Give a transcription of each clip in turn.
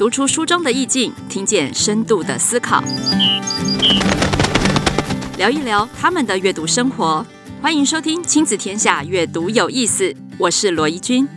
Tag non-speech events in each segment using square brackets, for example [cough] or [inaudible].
读出书中的意境，听见深度的思考，聊一聊他们的阅读生活。欢迎收听《亲子天下》，阅读有意思，我是罗伊君。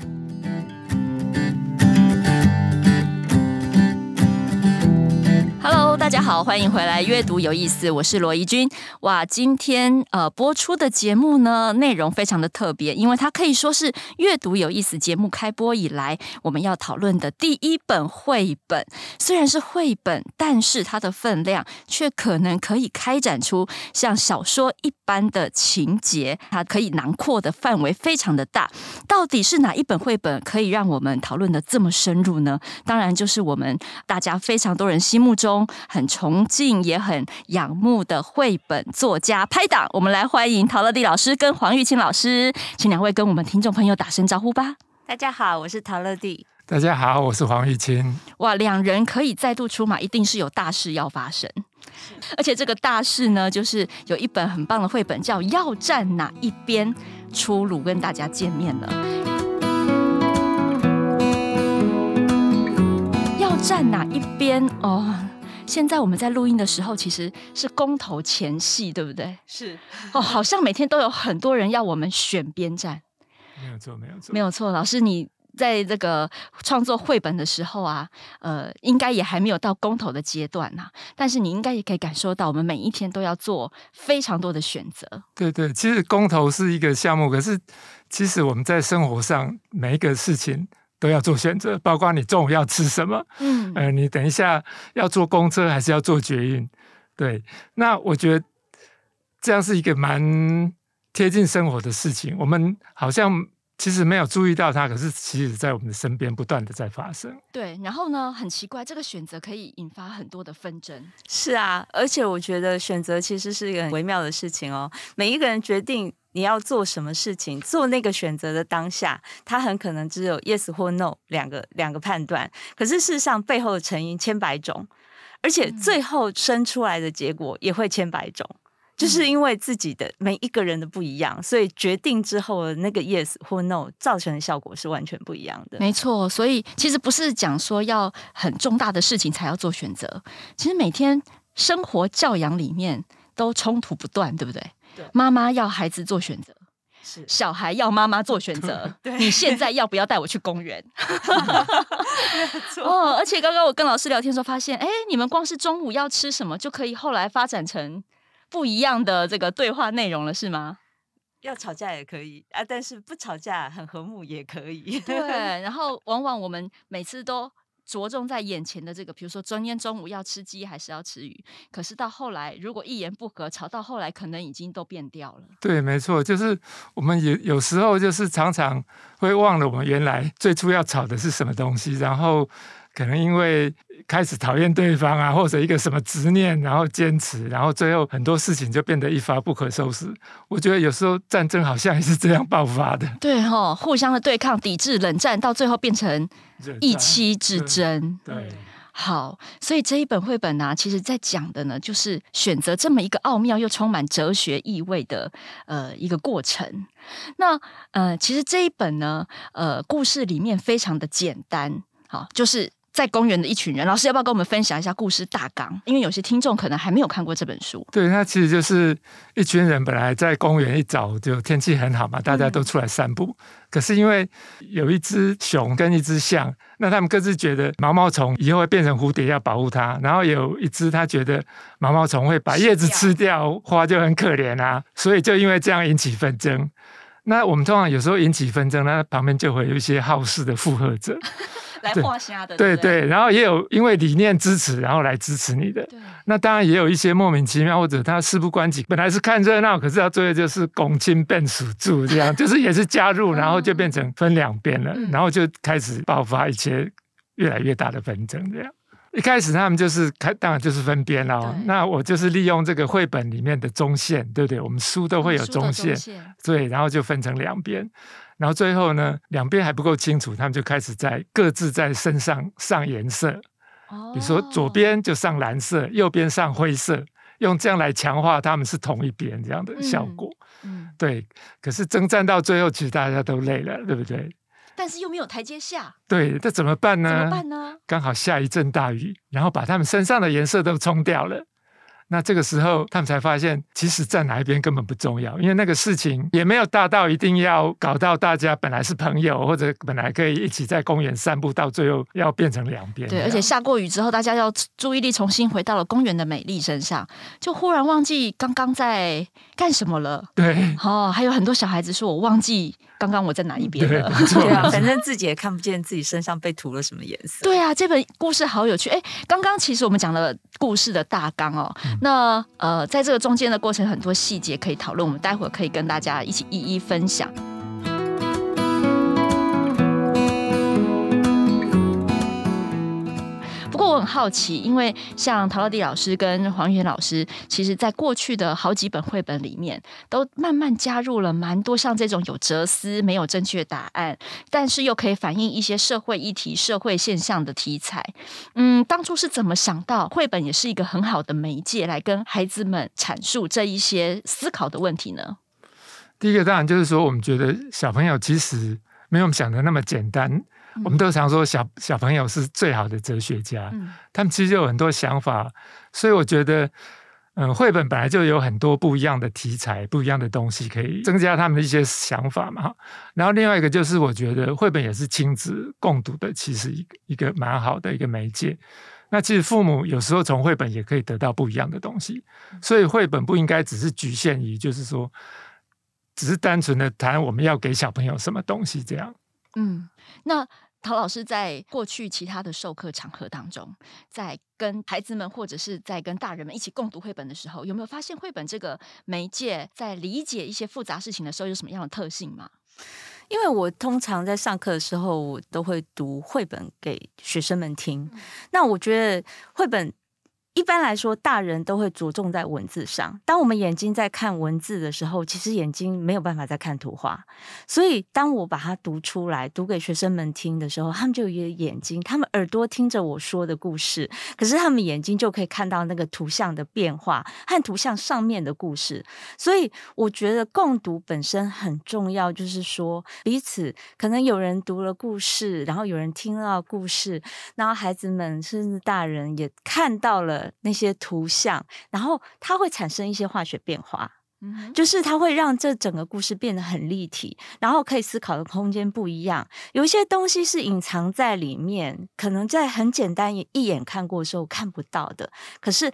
大家好，欢迎回来。阅读有意思，我是罗怡君。哇，今天呃播出的节目呢，内容非常的特别，因为它可以说是阅读有意思节目开播以来我们要讨论的第一本绘本。虽然是绘本，但是它的分量却可能可以开展出像小说一般的情节，它可以囊括的范围非常的大。到底是哪一本绘本可以让我们讨论的这么深入呢？当然就是我们大家非常多人心目中。很崇敬也很仰慕的绘本作家拍档，我们来欢迎陶乐蒂老师跟黄玉清老师，请两位跟我们听众朋友打声招呼吧。大家好，我是陶乐蒂。大家好，我是黄玉清。哇，两人可以再度出马，一定是有大事要发生。而且这个大事呢，就是有一本很棒的绘本叫《要站哪一边》出炉，跟大家见面了。要站哪一边哦？现在我们在录音的时候，其实是公投前戏，对不对？是哦，好像每天都有很多人要我们选边站。没有错，没有错，没有错。老师，你在这个创作绘本的时候啊，呃，应该也还没有到公投的阶段呐。但是你应该也可以感受到，我们每一天都要做非常多的选择。对对，其实公投是一个项目，可是其实我们在生活上每一个事情。都要做选择，包括你中午要吃什么，嗯，呃，你等一下要坐公车还是要坐捷运？对，那我觉得这样是一个蛮贴近生活的事情。我们好像其实没有注意到它，可是其实在我们的身边不断的在发生。对，然后呢，很奇怪，这个选择可以引发很多的纷争。是啊，而且我觉得选择其实是一个很微妙的事情哦。每一个人决定。你要做什么事情，做那个选择的当下，他很可能只有 yes 或 no 两个两个判断。可是事实上背后的成因千百种，而且最后生出来的结果也会千百种，嗯、就是因为自己的每一个人的不一样，所以决定之后的那个 yes 或 no 造成的效果是完全不一样的。没错，所以其实不是讲说要很重大的事情才要做选择，其实每天生活教养里面都冲突不断，对不对？妈妈要孩子做选择，是小孩要妈妈做选择。[laughs] 你现在要不要带我去公园？[laughs] 哦，而且刚刚我跟老师聊天的时候发现，哎，你们光是中午要吃什么就可以后来发展成不一样的这个对话内容了，是吗？要吵架也可以啊，但是不吵架很和睦也可以。对，然后 [laughs] 往往我们每次都。着重在眼前的这个，比如说今天中午要吃鸡还是要吃鱼？可是到后来，如果一言不合吵到后来，可能已经都变掉了。对，没错，就是我们有有时候就是常常会忘了我们原来最初要吵的是什么东西，然后可能因为。开始讨厌对方啊，或者一个什么执念，然后坚持，然后最后很多事情就变得一发不可收拾。我觉得有时候战争好像也是这样爆发的。对哈、哦，互相的对抗、抵制、冷战，到最后变成一妻之争。对，对好，所以这一本绘本呢、啊，其实在讲的呢，就是选择这么一个奥妙又充满哲学意味的呃一个过程。那呃，其实这一本呢，呃，故事里面非常的简单，好，就是。在公园的一群人，老师要不要跟我们分享一下故事大纲？因为有些听众可能还没有看过这本书。对，那其实就是一群人本来在公园一早就天气很好嘛，大家都出来散步。嗯、可是因为有一只熊跟一只象，那他们各自觉得毛毛虫以后会变成蝴蝶，要保护它。然后有一只他觉得毛毛虫会把叶子吃掉，花就很可怜啊，[laughs] 所以就因为这样引起纷争。那我们通常有时候引起纷争，那旁边就会有一些好事的附和者。来画虾的，对对，然后也有因为理念支持，然后来支持你的。那当然也有一些莫名其妙，或者他事不关己，本来是看热闹，可是到最后就是拱亲变属住这样，就是也是加入，然后就变成分两边了，然后就开始爆发一些越来越大的纷争这样。一开始他们就是开，当然就是分边哦。那我就是利用这个绘本里面的中线，对不对？我们书都会有中线，对，然后就分成两边。然后最后呢，两边还不够清楚，他们就开始在各自在身上上颜色。比如说左边就上蓝色，右边上灰色，用这样来强化他们是同一边这样的效果。嗯，对。可是征战到最后，其实大家都累了，对不对？但是又没有台阶下。对，这怎么办呢？怎么办呢？刚好下一阵大雨，然后把他们身上的颜色都冲掉了。那这个时候，他们才发现，其实站哪一边根本不重要，因为那个事情也没有大到一定要搞到大家本来是朋友，或者本来可以一起在公园散步，到最后要变成两边。对，而且下过雨之后，大家要注意力重新回到了公园的美丽身上，就忽然忘记刚刚在干什么了。对，哦，还有很多小孩子说：“我忘记刚刚我在哪一边了。” [laughs] 对啊，反正自己也看不见自己身上被涂了什么颜色。对啊，这本故事好有趣。哎，刚刚其实我们讲了故事的大纲哦。嗯那呃，在这个中间的过程，很多细节可以讨论，我们待会儿可以跟大家一起一一分享。我很好奇，因为像陶乐蒂老师跟黄玉贤老师，其实在过去的好几本绘本里面，都慢慢加入了蛮多像这种有哲思、没有正确答案，但是又可以反映一些社会议题、社会现象的题材。嗯，当初是怎么想到绘本也是一个很好的媒介，来跟孩子们阐述这一些思考的问题呢？第一个当然就是说，我们觉得小朋友其实没有我们想的那么简单。我们都常说小小朋友是最好的哲学家，嗯、他们其实有很多想法，所以我觉得，嗯，绘本本来就有很多不一样的题材、不一样的东西，可以增加他们的一些想法嘛。然后另外一个就是，我觉得绘本也是亲子共读的，其实一个一个蛮好的一个媒介。那其实父母有时候从绘本也可以得到不一样的东西，所以绘本不应该只是局限于，就是说，只是单纯的谈我们要给小朋友什么东西这样。嗯，那陶老师在过去其他的授课场合当中，在跟孩子们或者是在跟大人们一起共读绘本的时候，有没有发现绘本这个媒介在理解一些复杂事情的时候有什么样的特性吗？因为我通常在上课的时候，我都会读绘本给学生们听。嗯、那我觉得绘本。一般来说，大人都会着重在文字上。当我们眼睛在看文字的时候，其实眼睛没有办法再看图画。所以，当我把它读出来，读给学生们听的时候，他们就有眼睛，他们耳朵听着我说的故事，可是他们眼睛就可以看到那个图像的变化和图像上面的故事。所以，我觉得共读本身很重要，就是说彼此可能有人读了故事，然后有人听到故事，然后孩子们甚至大人也看到了。那些图像，然后它会产生一些化学变化，嗯，就是它会让这整个故事变得很立体，然后可以思考的空间不一样。有一些东西是隐藏在里面，可能在很简单一眼看过的时候看不到的，可是。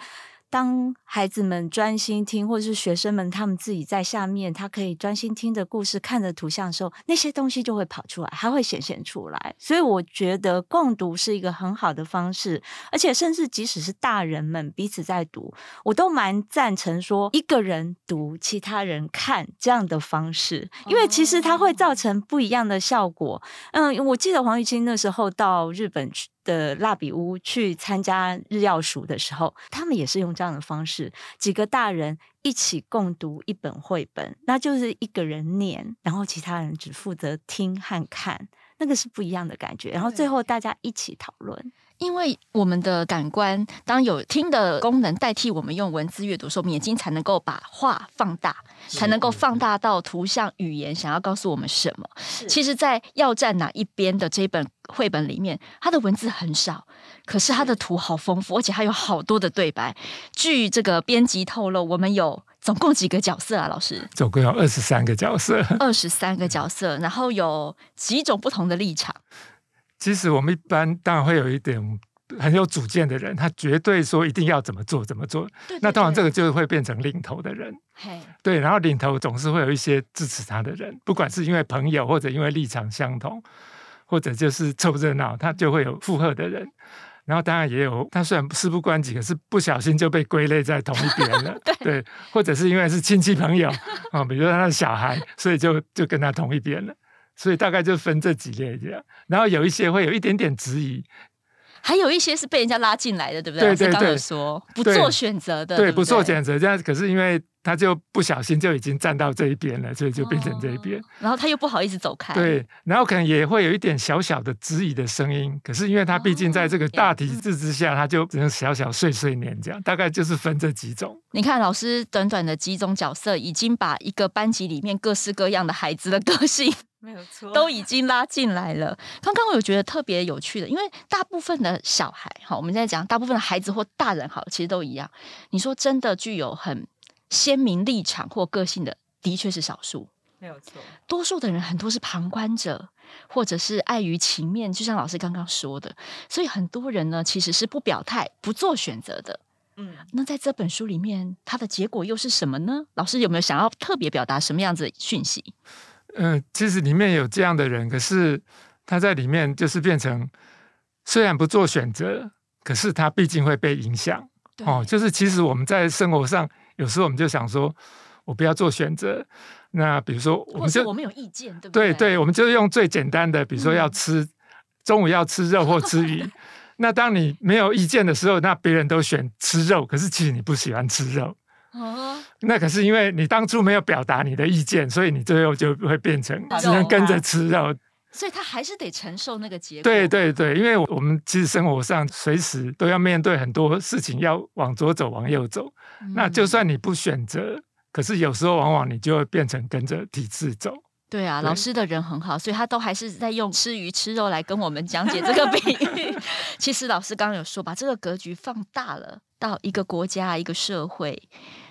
当孩子们专心听，或者是学生们他们自己在下面，他可以专心听着故事，看着图像的时候，那些东西就会跑出来，还会显现出来。所以我觉得共读是一个很好的方式，而且甚至即使是大人们彼此在读，我都蛮赞成说一个人读，其他人看这样的方式，因为其实它会造成不一样的效果。嗯，我记得黄玉清那时候到日本去。的蜡笔屋去参加日曜署的时候，他们也是用这样的方式，几个大人一起共读一本绘本，那就是一个人念，然后其他人只负责听和看，那个是不一样的感觉。然后最后大家一起讨论。因为我们的感官，当有听的功能代替我们用文字阅读的时候，我们眼睛才能够把画放大，才能够放大到图像语言想要告诉我们什么。其实，在要站哪一边的这本绘本里面，它的文字很少，可是它的图好丰富，而且还有好多的对白。据这个编辑透露，我们有总共几个角色啊？老师，总共有二十三个角色，二十三个角色，然后有几种不同的立场。其实我们一般当然会有一点很有主见的人，他绝对说一定要怎么做怎么做。对对对，那当然这个就会变成领头的人。嘿对，然后领头总是会有一些支持他的人，不管是因为朋友或者因为立场相同，或者就是凑热闹，他就会有附和的人。然后当然也有他虽然事不关己，可是不小心就被归类在同一边了。[laughs] 对，对，或者是因为是亲戚朋友啊，比如说他的小孩，所以就就跟他同一边了。所以大概就分这几类这样，然后有一些会有一点点质疑，还有一些是被人家拉进来的，对不对？对对对，刚刚说不做选择的，对，不做选择这样，可是因为他就不小心就已经站到这一边了，所以就变成这一边。哦，然后他又不好意思走开，对，然后可能也会有一点小小的质疑的声音，可是因为他毕竟在这个大体制之下，他就只能小小碎碎念这样，大概就是分这几种。你看，老师短短的几种角色，已经把一个班级里面各式各样的孩子的个性。没有错，都已经拉进来了。刚刚我有觉得特别有趣的，因为大部分的小孩，哈，我们在讲大部分的孩子或大人，好，其实都一样。你说真的具有很鲜明立场或个性的，的确是少数，没有错。多数的人很多是旁观者，或者是碍于情面，就像老师刚刚说的，所以很多人呢其实是不表态、不做选择的。嗯，那在这本书里面，它的结果又是什么呢？老师有没有想要特别表达什么样子的讯息？嗯、呃，其实里面有这样的人，可是他在里面就是变成，虽然不做选择，可是他毕竟会被影响。哦，就是其实我们在生活上，有时候我们就想说，我不要做选择。那比如说，我们就我们有意见，对不对？对对，我们就用最简单的，比如说要吃、嗯、中午要吃肉或吃鱼。[laughs] 那当你没有意见的时候，那别人都选吃肉，可是其实你不喜欢吃肉。哦，那可是因为你当初没有表达你的意见，所以你最后就会变成只能跟着吃肉。所以他还是得承受那个结果。对对对，因为我们其实生活上随时都要面对很多事情，要往左走，往右走。嗯、那就算你不选择，可是有时候往往你就会变成跟着体制走。对啊，对老师的人很好，所以他都还是在用吃鱼吃肉来跟我们讲解这个比喻。[laughs] 其实老师刚刚有说，把这个格局放大了，到一个国家、一个社会，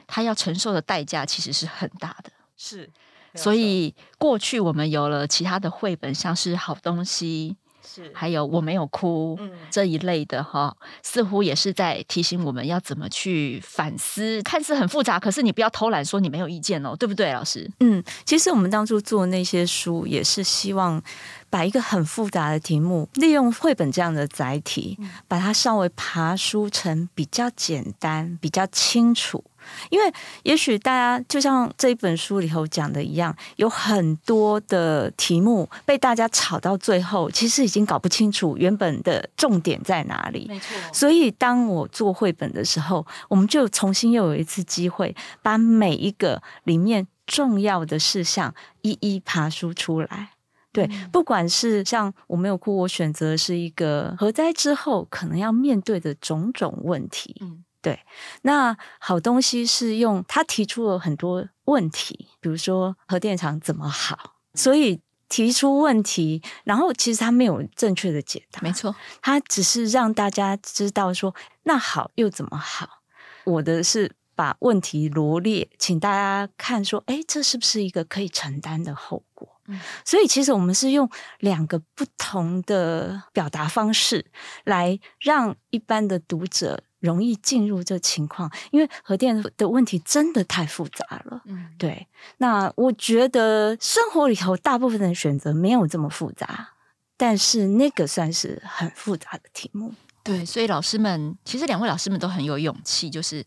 他要承受的代价其实是很大的。是，所以过去我们有了其他的绘本，像是好东西。是还有我没有哭、嗯、这一类的哈，似乎也是在提醒我们要怎么去反思。看似很复杂，可是你不要偷懒说你没有意见哦，对不对，老师？嗯，其实我们当初做那些书，也是希望把一个很复杂的题目，利用绘本这样的载体，把它稍微爬梳成比较简单、比较清楚。因为也许大家就像这一本书里头讲的一样，有很多的题目被大家吵到最后，其实已经搞不清楚原本的重点在哪里。没错。所以当我做绘本的时候，我们就重新又有一次机会，把每一个里面重要的事项一一爬梳出来。对，不管是像我没有哭，我选择是一个核灾之后可能要面对的种种问题。嗯。对，那好东西是用他提出了很多问题，比如说核电厂怎么好，所以提出问题，然后其实他没有正确的解答，没错，他只是让大家知道说那好又怎么好。我的是把问题罗列，请大家看说，哎，这是不是一个可以承担的后果？嗯，所以其实我们是用两个不同的表达方式来让一般的读者。容易进入这情况，因为核电的问题真的太复杂了。嗯，对。那我觉得生活里头大部分的选择没有这么复杂，但是那个算是很复杂的题目。对，所以老师们其实两位老师们都很有勇气，就是。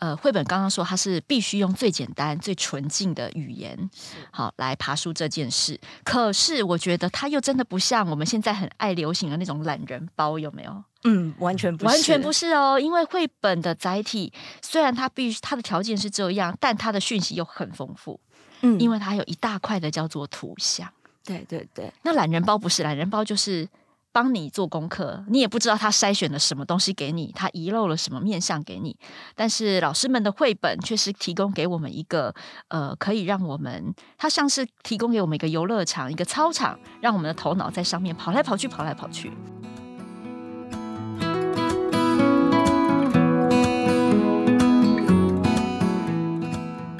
呃，绘本刚刚说它是必须用最简单、最纯净的语言，好来爬梳这件事。可是我觉得它又真的不像我们现在很爱流行的那种懒人包，有没有？嗯，完全不是，完全不是哦。因为绘本的载体虽然它必须它的条件是这样，但它的讯息又很丰富。嗯，因为它有一大块的叫做图像。对对对，那懒人包不是，懒人包就是。帮你做功课，你也不知道他筛选了什么东西给你，他遗漏了什么面向给你。但是老师们的绘本却是提供给我们一个，呃，可以让我们，它像是提供给我们一个游乐场、一个操场，让我们的头脑在上面跑来跑去、跑来跑去。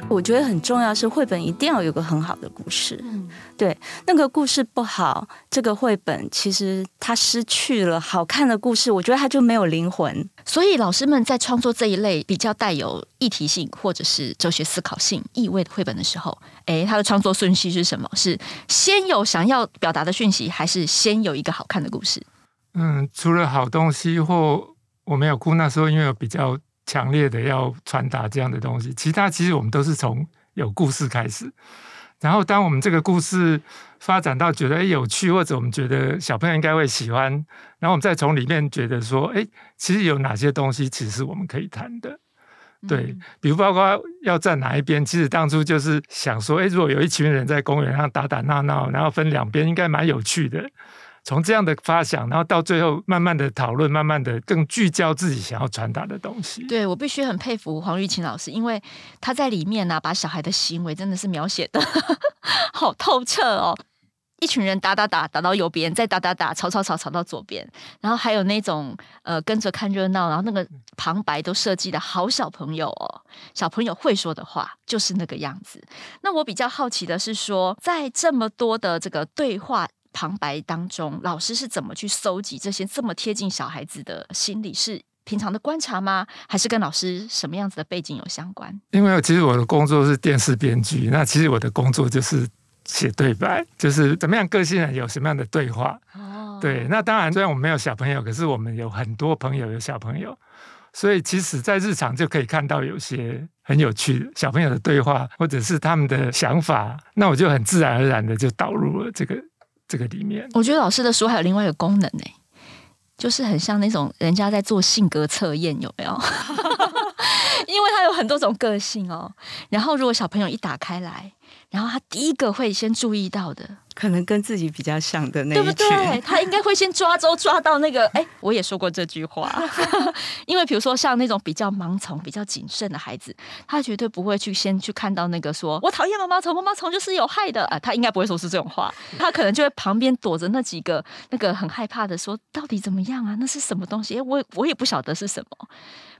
我觉得很重要是绘本一定要有个很好的故事，嗯，对，那个故事不好，这个绘本其实它失去了好看的故事，我觉得它就没有灵魂。所以老师们在创作这一类比较带有议题性或者是哲学思考性意味的绘本的时候，诶，它的创作顺序是什么？是先有想要表达的讯息，还是先有一个好看的故事？嗯，除了好东西或我没有哭，那时候因为有比较。强烈的要传达这样的东西，其他其实我们都是从有故事开始，然后当我们这个故事发展到觉得诶有趣，或者我们觉得小朋友应该会喜欢，然后我们再从里面觉得说，诶，其实有哪些东西其实我们可以谈的，对，比如包括要站哪一边，其实当初就是想说，诶，如果有一群人在公园上打打闹闹，然后分两边，应该蛮有趣的。从这样的发想，然后到最后慢慢的讨论，慢慢的更聚焦自己想要传达的东西。对，我必须很佩服黄玉琴老师，因为他在里面呢、把小孩的行为真的是描写的 [laughs] 好透彻哦。一群人打打打打到右边，再打打打吵吵吵吵到左边，然后还有那种呃跟着看热闹，然后那个旁白都设计的好小朋友哦，小朋友会说的话就是那个样子。那我比较好奇的是说，在这么多的这个对话旁白当中，老师是怎么去搜集这些这么贴近小孩子的心理？是平常的观察吗？还是跟老师什么样子的背景有相关？因为其实我的工作是电视编剧，那其实我的工作就是。写对白就是怎么样个性人有什么样的对话哦，对，那当然虽然我们没有小朋友，可是我们有很多朋友有小朋友，所以其实在日常就可以看到有些很有趣的小朋友的对话，或者是他们的想法，那我就很自然而然的就导入了这个这个里面。我觉得老师的书还有另外一个功能呢，就是很像那种人家在做性格测验，有没有？[laughs] 因为他有很多种个性哦，然后如果小朋友一打开来。然后他第一个会先注意到的，可能跟自己比较像的那一群，对不对？[laughs] [laughs] 他应该会先抓周抓到那个。哎，我也说过这句话，[laughs] 因为比如说像那种比较盲从、比较谨慎的孩子，他绝对不会去先去看到那个说“我讨厌毛毛虫，毛毛虫就是有害的”啊，他应该不会说出这种话。他可能就会旁边躲着那几个那个很害怕的说：“到底怎么样啊？那是什么东西？”哎，我我也不晓得是什么，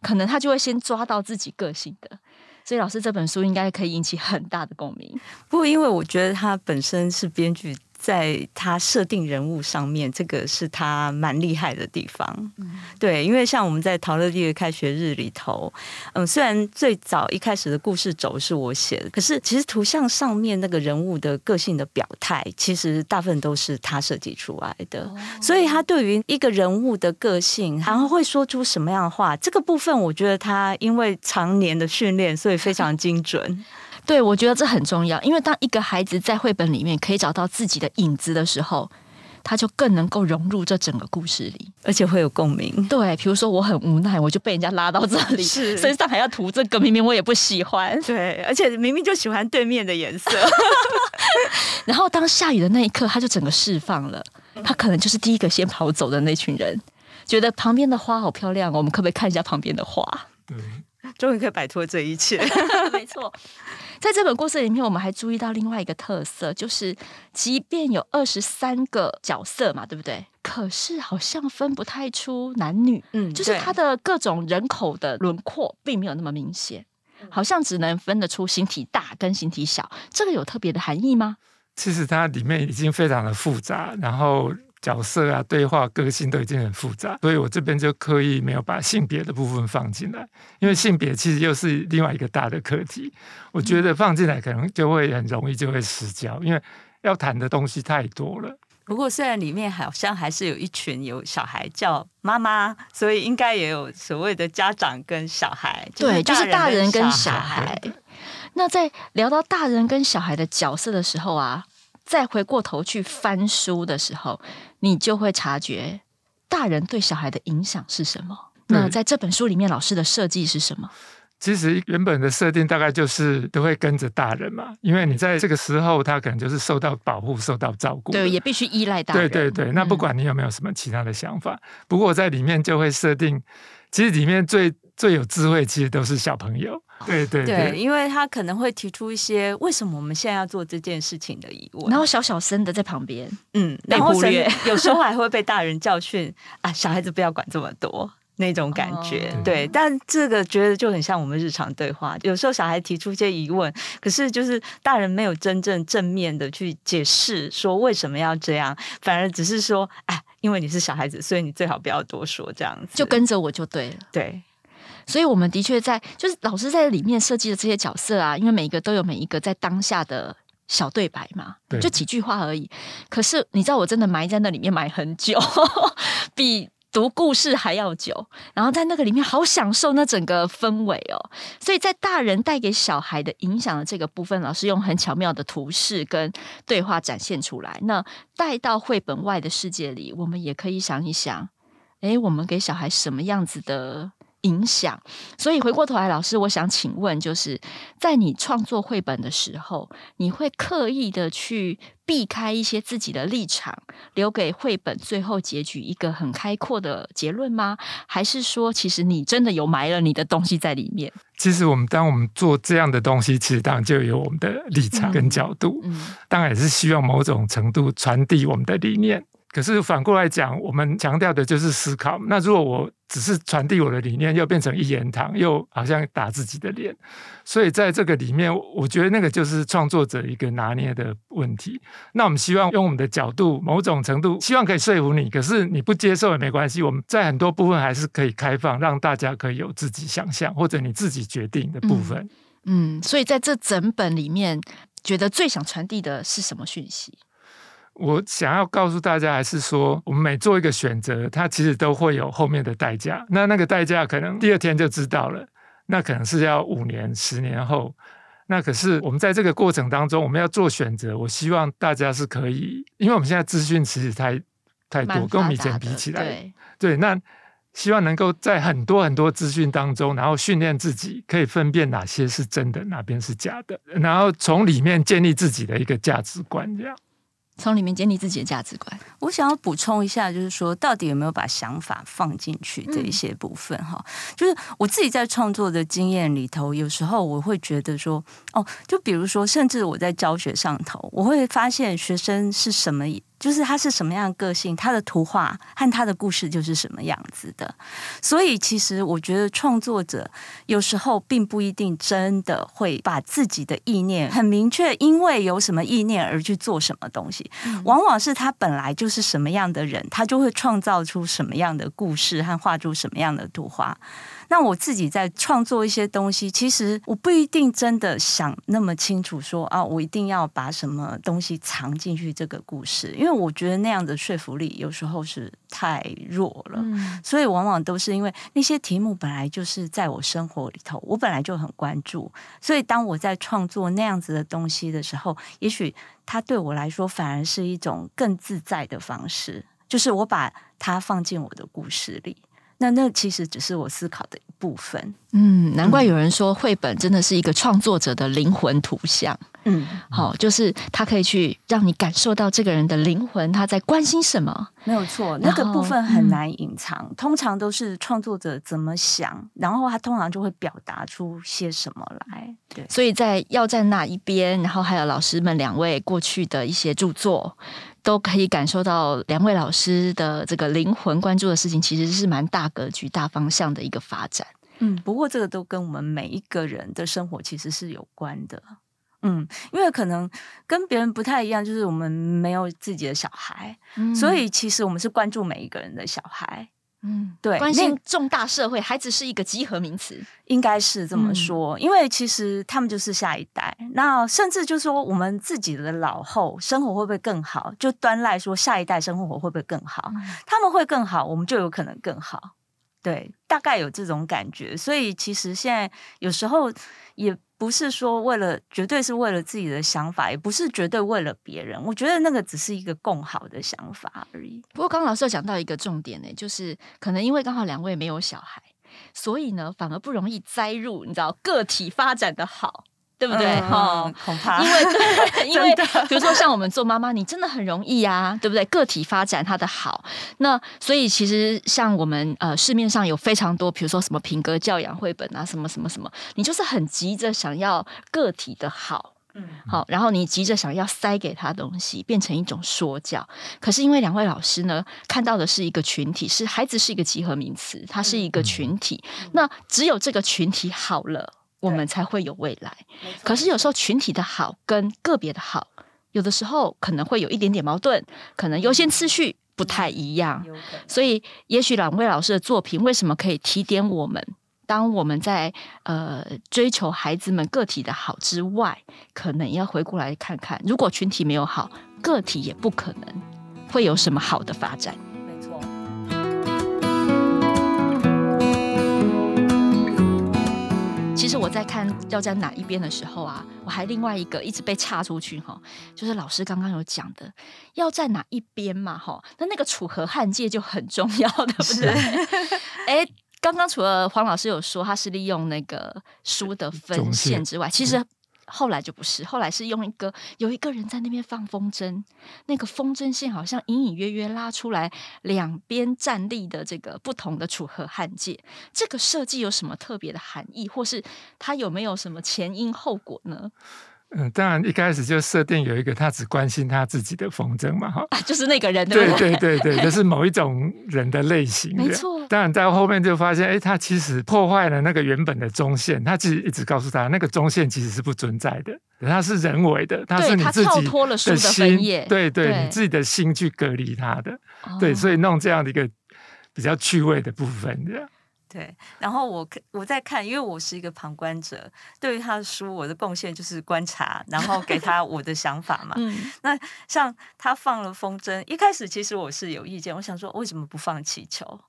可能他就会先抓到自己个性的。所以老师这本书应该可以引起很大的共鸣。不过，因为我觉得他本身是编剧。在他设定人物上面，这个是他蛮厉害的地方。嗯、对，因为像我们在陶乐蒂的开学日里头，嗯，虽然最早一开始的故事轴是我写的，可是其实图像上面那个人物的个性的表态，其实大部分都是他设计出来的。哦、所以他对于一个人物的个性，然后会说出什么样的话，这个部分我觉得他因为常年的训练，所以非常精准。对，我觉得这很重要，因为当一个孩子在绘本里面可以找到自己的影子的时候，他就更能够融入这整个故事里，而且会有共鸣。对，比如说我很无奈，我就被人家拉到这里，是身上还要涂这个，明明我也不喜欢。对，而且明明就喜欢对面的颜色。[laughs] 然后当下雨的那一刻，他就整个释放了，他可能就是第一个先跑走的那群人，觉得旁边的花好漂亮，我们可不可以看一下旁边的花？对。终于可以摆脱这一切。[laughs] 没错，在这本故事里面，我们还注意到另外一个特色，就是即便有二十三个角色嘛，对不对？可是好像分不太出男女，嗯，就是它的各种人口的轮廓并没有那么明显，好像只能分得出形体大跟形体小。这个有特别的含义吗？其实它里面已经非常的复杂，然后。角色啊，对话、个性都已经很复杂，所以我这边就刻意没有把性别的部分放进来，因为性别其实又是另外一个大的课题。我觉得放进来可能就会很容易就会失焦，因为要谈的东西太多了。不过虽然里面好像还是有一群有小孩叫妈妈，所以应该也有所谓的家长跟小孩，对，就是大人跟小孩。那在聊到大人跟小孩的角色的时候啊。再回过头去翻书的时候，你就会察觉大人对小孩的影响是什么。那在这本书里面，老师的设计是什么？其实原本的设定大概就是都会跟着大人嘛，因为你在这个时候，他可能就是受到保护、受到照顾，对，也必须依赖大人。对对对，那不管你有没有什么其他的想法，嗯、不过在里面就会设定，其实里面最最有智慧，其实都是小朋友。对对对，对，因为他可能会提出一些为什么我们现在要做这件事情的疑问，然后小小声的在旁边，嗯，然后 [laughs] 有时候还会被大人教训啊，小孩子不要管这么多那种感觉，哦、对。但这个觉得就很像我们日常对话，有时候小孩提出一些疑问，可是就是大人没有真正正面的去解释说为什么要这样，反而只是说，哎，因为你是小孩子，所以你最好不要多说这样子，就跟着我就对了，对。所以，我们的确在就是老师在里面设计的这些角色啊，因为每一个都有每一个在当下的小对白嘛，就几句话而已。可是，你知道，我真的埋在那里面埋很久，[laughs] 比读故事还要久。然后在那个里面，好享受那整个氛围哦。所以在大人带给小孩的影响的这个部分，老师用很巧妙的图示跟对话展现出来。那带到绘本外的世界里，我们也可以想一想，诶，我们给小孩什么样子的？影响。所以回过头来，老师，我想请问，就是在你创作绘本的时候，你会刻意的去避开一些自己的立场，留给绘本最后结局一个很开阔的结论吗？还是说，其实你真的有埋了你的东西在里面？其实我们当我们做这样的东西，其实当然就有我们的立场跟角度，嗯嗯、当然也是希望某种程度传递我们的理念。可是反过来讲，我们强调的就是思考。那如果我只是传递我的理念，又变成一言堂，又好像打自己的脸。所以在这个里面，我觉得那个就是创作者一个拿捏的问题。那我们希望用我们的角度，某种程度希望可以说服你。可是你不接受也没关系，我们在很多部分还是可以开放，让大家可以有自己想象或者你自己决定的部分。嗯，所以在这整本里面，觉得最想传递的是什么讯息？我想要告诉大家，还是说，我们每做一个选择，它其实都会有后面的代价。那那个代价可能第二天就知道了，那可能是要五年、十年后。那可是我们在这个过程当中，我们要做选择。我希望大家是可以，因为我们现在资讯其实太太多，跟我们以前比起来，对，对，那希望能够在很多很多资讯当中，然后训练自己可以分辨哪些是真的，哪边是假的，然后从里面建立自己的一个价值观，这样。从里面建立自己的价值观。我想要补充一下，就是说，到底有没有把想法放进去这一些部分哈？就是我自己在创作的经验里头，有时候我会觉得说，哦，就比如说，甚至我在教学上头，我会发现学生是什么。就是他是什么样的个性，他的图画和他的故事就是什么样子的。所以，其实我觉得创作者有时候并不一定真的会把自己的意念很明确，因为有什么意念而去做什么东西。往往是他本来就是什么样的人，他就会创造出什么样的故事和画出什么样的图画。那我自己在创作一些东西，其实我不一定真的想那么清楚说，说啊，我一定要把什么东西藏进去这个故事，因为我觉得那样的说服力有时候是太弱了。嗯，所以往往都是因为那些题目本来就是在我生活里头，我本来就很关注，所以当我在创作那样子的东西的时候，也许它对我来说反而是一种更自在的方式，就是我把它放进我的故事里。那那其实只是我思考的一部分。嗯，难怪有人说绘本真的是一个创作者的灵魂图像。嗯，好，就是他可以去让你感受到这个人的灵魂，他在关心什么。没有错，那个部分很难隐藏，嗯、通常都是创作者怎么想，然后他通常就会表达出些什么来。对，所以在要在那一边，然后还有老师们两位过去的一些著作。都可以感受到两位老师的这个灵魂关注的事情，其实是蛮大格局、大方向的一个发展。嗯，不过这个都跟我们每一个人的生活其实是有关的。嗯，因为可能跟别人不太一样，就是我们没有自己的小孩，嗯、所以其实我们是关注每一个人的小孩。嗯，对，关心重大社会，孩子是一个集合名词，应该是这么说。嗯、因为其实他们就是下一代，那甚至就是说我们自己的老后生活会不会更好？就端赖说下一代生活会不会更好？嗯、他们会更好，我们就有可能更好。对，大概有这种感觉。所以其实现在有时候也。不是说为了，绝对是为了自己的想法，也不是绝对为了别人。我觉得那个只是一个共好的想法而已。不过刚刚老师有讲到一个重点呢，就是可能因为刚好两位没有小孩，所以呢反而不容易栽入，你知道个体发展的好。对不对？哈、嗯，恐怕因为对，因为 [laughs] 比如说像我们做妈妈，你真的很容易啊，对不对？个体发展它的好，那所以其实像我们呃市面上有非常多，比如说什么品格教养绘本啊，什么什么什么，你就是很急着想要个体的好，嗯，好，然后你急着想要塞给他东西，变成一种说教。可是因为两位老师呢，看到的是一个群体，是孩子是一个集合名词，它是一个群体，嗯、那只有这个群体好了。我们才会有未来。可是有时候群体的好跟个别的好，有的时候可能会有一点点矛盾，可能优先次序不太一样。所以，也许两位老师的作品为什么可以提点我们？当我们在呃追求孩子们个体的好之外，可能要回过来看看，如果群体没有好，个体也不可能会有什么好的发展。其实我在看要在哪一边的时候啊，我还另外一个一直被岔出去哈，就是老师刚刚有讲的要在哪一边嘛哈，那那个楚河汉界就很重要，对不对？哎，[laughs] 刚刚除了黄老师有说他是利用那个书的分线之外，其实。后来就不是，后来是用一个有一个人在那边放风筝，那个风筝线好像隐隐约约拉出来两边站立的这个不同的楚河汉界。这个设计有什么特别的含义，或是它有没有什么前因后果呢？嗯，当然一开始就设定有一个他只关心他自己的风筝嘛，哈、啊，就是那个人对对？对 [laughs] 对就是某一种人的类型。没错。当然在后面就发现，哎，他其实破坏了那个原本的中线。他其实一直告诉他，那个中线其实是不存在的，它是人为的，它是你自己的心。对对，对，你自己的心去隔离他的。哦、对，所以弄这样的一个比较趣味的部分，这样。对，然后我看我在看，因为我是一个旁观者，对于他的书，我的贡献就是观察，然后给他我的想法嘛。[laughs] 嗯，那像他放了风筝，一开始其实我是有意见，我想说为什么不放气球？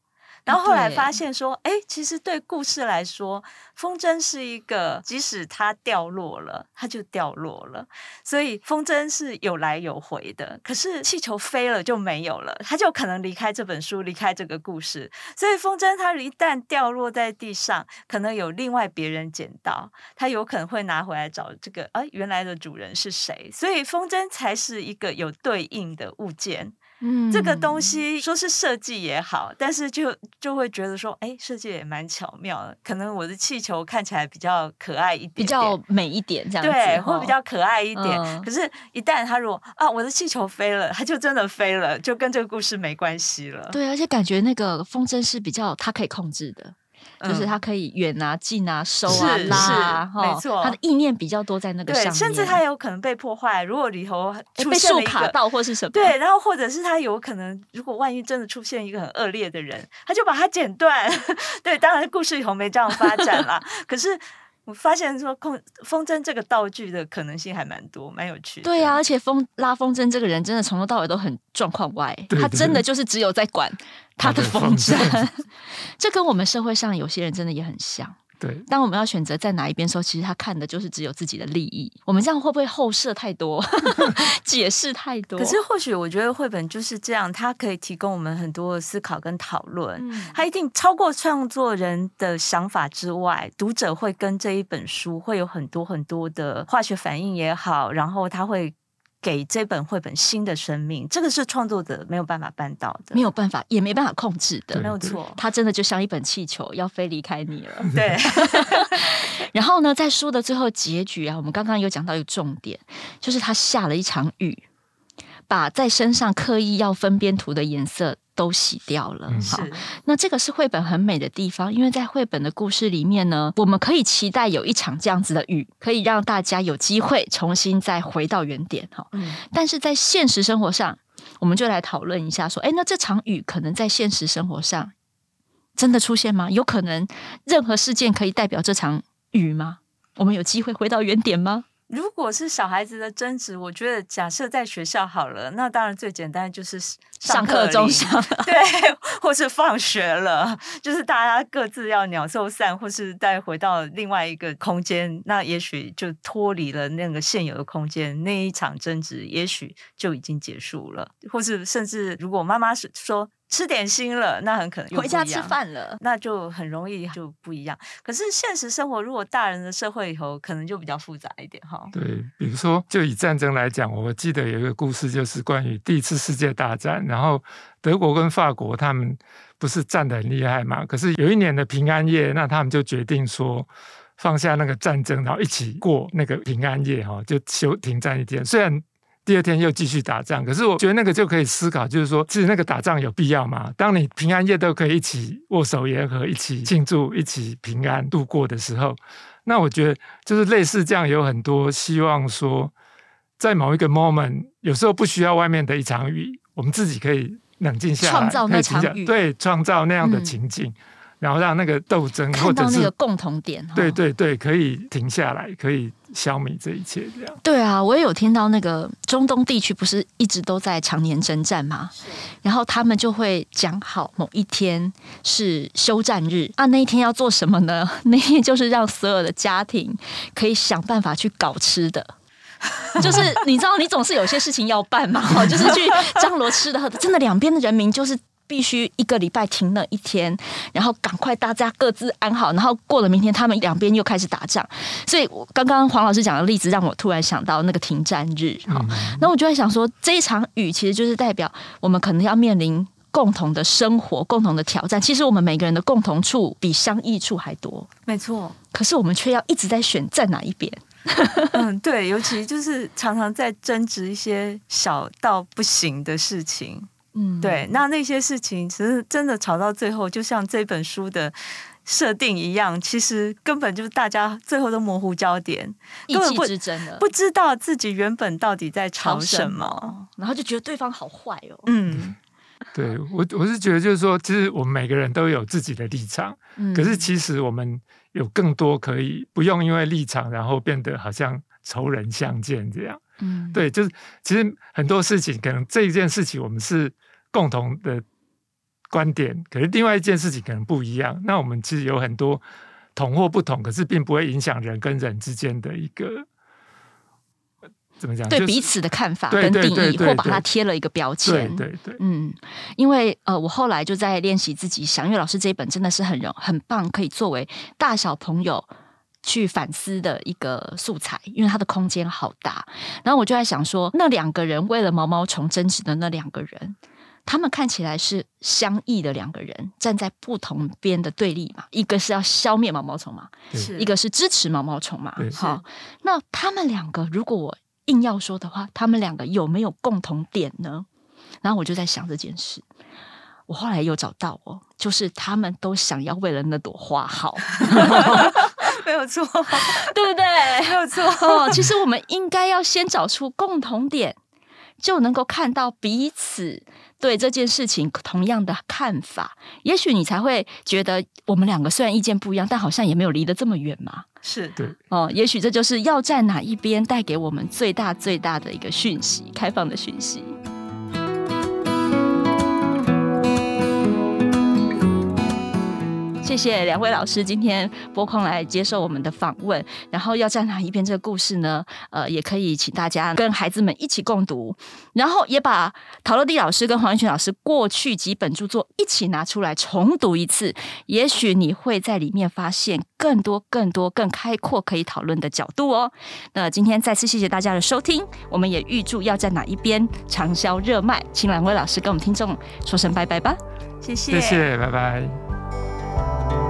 然后后来发现说，哎，其实对故事来说，风筝是一个，即使它掉落了，它就掉落了，所以风筝是有来有回的。可是气球飞了就没有了，它就可能离开这本书，离开这个故事。所以风筝它一旦掉落在地上，可能有另外别人捡到，它有可能会拿回来找这个，哎，原来的主人是谁？所以风筝才是一个有对应的物件。嗯，这个东西说是设计也好，但是就就会觉得说，哎，设计也蛮巧妙的。可能我的气球看起来比较可爱一点，点，比较美一点，这样子对，会比较可爱一点。嗯、可是，一旦他如果啊，我的气球飞了，他就真的飞了，就跟这个故事没关系了。对，而且感觉那个风筝是比较他可以控制的。就是他可以远啊、近啊、收啊、拉啊，没错，他的意念比较多在那个上面，甚至它有可能被破坏。如果里头出现被树卡到或是什么，对，然后或者是他有可能，如果万一真的出现一个很恶劣的人，他就把它剪断。[laughs] 对，当然故事里头没这样发展啦。[laughs] 可是。我发现说控风筝这个道具的可能性还蛮多，蛮有趣的。对呀、啊，而且风拉风筝这个人真的从头到尾都很状况外，对对对，他真的就是只有在管他的风筝。[laughs] 这跟我们社会上有些人真的也很像。对，当我们要选择在哪一边的时候，其实他看的就是只有自己的利益。我们这样会不会后设太多，[laughs] 解释太多？可是或许我觉得绘本就是这样，它可以提供我们很多的思考跟讨论。嗯，它一定超过创作人的想法之外，读者会跟这一本书会有很多很多的化学反应也好，然后他会。给这本绘本新的生命，这个是创作者没有办法办到的，没有办法，也没办法控制的，没有错。它真的就像一本气球，要飞离开你了。对。[laughs] 然后呢，在书的最后结局啊，我们刚刚有讲到一个重点，就是他下了一场雨，把在身上刻意要分边涂的颜色。都洗掉了。好，那这个是绘本很美的地方，因为在绘本的故事里面呢，我们可以期待有一场这样子的雨，可以让大家有机会重新再回到原点。哈，但是在现实生活上，我们就来讨论一下，说，哎，那这场雨可能在现实生活上真的出现吗？有可能任何事件可以代表这场雨吗？我们有机会回到原点吗？如果是小孩子的争执，我觉得假设在学校好了，那当然最简单就是上课钟响，对，或是放学了，就是大家各自要鸟兽散，或是再回到另外一个空间，那也许就脱离了那个现有的空间，那一场争执也许就已经结束了，或是甚至如果妈妈是说。吃点心了，那很可能回家吃饭了，那就很容易就不一样。可是现实生活，如果大人的社会以后，可能就比较复杂一点哈。对，比如说，就以战争来讲，我记得有一个故事，就是关于第一次世界大战，然后德国跟法国他们不是战得很厉害嘛？可是有一年的平安夜，那他们就决定说放下那个战争，然后一起过那个平安夜哈，就休停战一天。虽然第二天又继续打仗，可是我觉得那个就可以思考，就是说，其实那个打仗有必要吗？当你平安夜都可以一起握手言和、一起庆祝、一起平安度过的时候，那我觉得就是类似这样，有很多希望说，在某一个 moment，有时候不需要外面的一场雨，我们自己可以冷静下来，创造那场雨，对，创造那样的情境。嗯然后让那个斗争或者是那个共同点，对对对，可以停下来，可以消弭这一切，这样。对啊，我也有听到那个中东地区不是一直都在常年征战吗？然后他们就会讲好某一天是休战日啊，那一天要做什么呢？[laughs] 那一天就是让所有的家庭可以想办法去搞吃的，就是你知道，你总是有些事情要办嘛，就是去张罗吃的喝的，真的两边的人民就是。必须一个礼拜停了一天，然后赶快大家各自安好，然后过了明天，他们两边又开始打仗。所以，我刚刚黄老师讲的例子让我突然想到那个停战日好。那、嗯、我就在想说，这一场雨其实就是代表我们可能要面临共同的生活、共同的挑战。其实我们每个人的共同处比相异处还多，没错。可是我们却要一直在选在哪一边。嗯，对，尤其就是常常在争执一些小到不行的事情。嗯，对，那那些事情其实真的吵到最后，就像这本书的设定一样，其实根本就是大家最后都模糊焦点，意气之争的，不知道自己原本到底在吵什么，什么然后就觉得对方好坏哦。嗯，对我我是觉得就是说，其实我们每个人都有自己的立场，嗯，可是其实我们有更多可以不用因为立场，然后变得好像仇人相见这样。嗯，对，就是其实很多事情，可能这一件事情我们是共同的观点，可是另外一件事情可能不一样。那我们其实有很多同或不同，可是并不会影响人跟人之间的一个怎么讲？对彼此的看法跟定义，或把它贴了一个标签。对对对，嗯，因为呃，我后来就在练习自己想，因为老师这一本真的是很容很棒，可以作为大小朋友。去反思的一个素材，因为它的空间好大。然后我就在想说，那两个人为了毛毛虫争执的那两个人，他们看起来是相异的两个人，站在不同边的对立嘛。一个是要消灭毛毛虫嘛，是一个是支持毛毛虫嘛。好，那他们两个如果我硬要说的话，他们两个有没有共同点呢？然后我就在想这件事。我后来又找到哦，就是他们都想要为了那朵花好。[laughs] 没有错，[laughs] 对不对？[laughs] 没有错。哦，其实我们应该要先找出共同点，就能够看到彼此对这件事情同样的看法。也许你才会觉得，我们两个虽然意见不一样，但好像也没有离得这么远嘛。是对。哦，也许这就是要站哪一边带给我们最大最大的一个讯息，开放的讯息。谢谢两位老师今天拨空来接受我们的访问，然后要站哪一边这个故事呢？呃，也可以请大家跟孩子们一起共读，然后也把陶乐蒂老师跟黄郁群老师过去几本著作一起拿出来重读一次，也许你会在里面发现更多、更多、更开阔可以讨论的角度哦。那今天再次谢谢大家的收听，我们也预祝要站哪一边畅销热卖，请两位老师跟我们听众说声拜拜吧，谢谢，谢谢，拜拜。Thank you.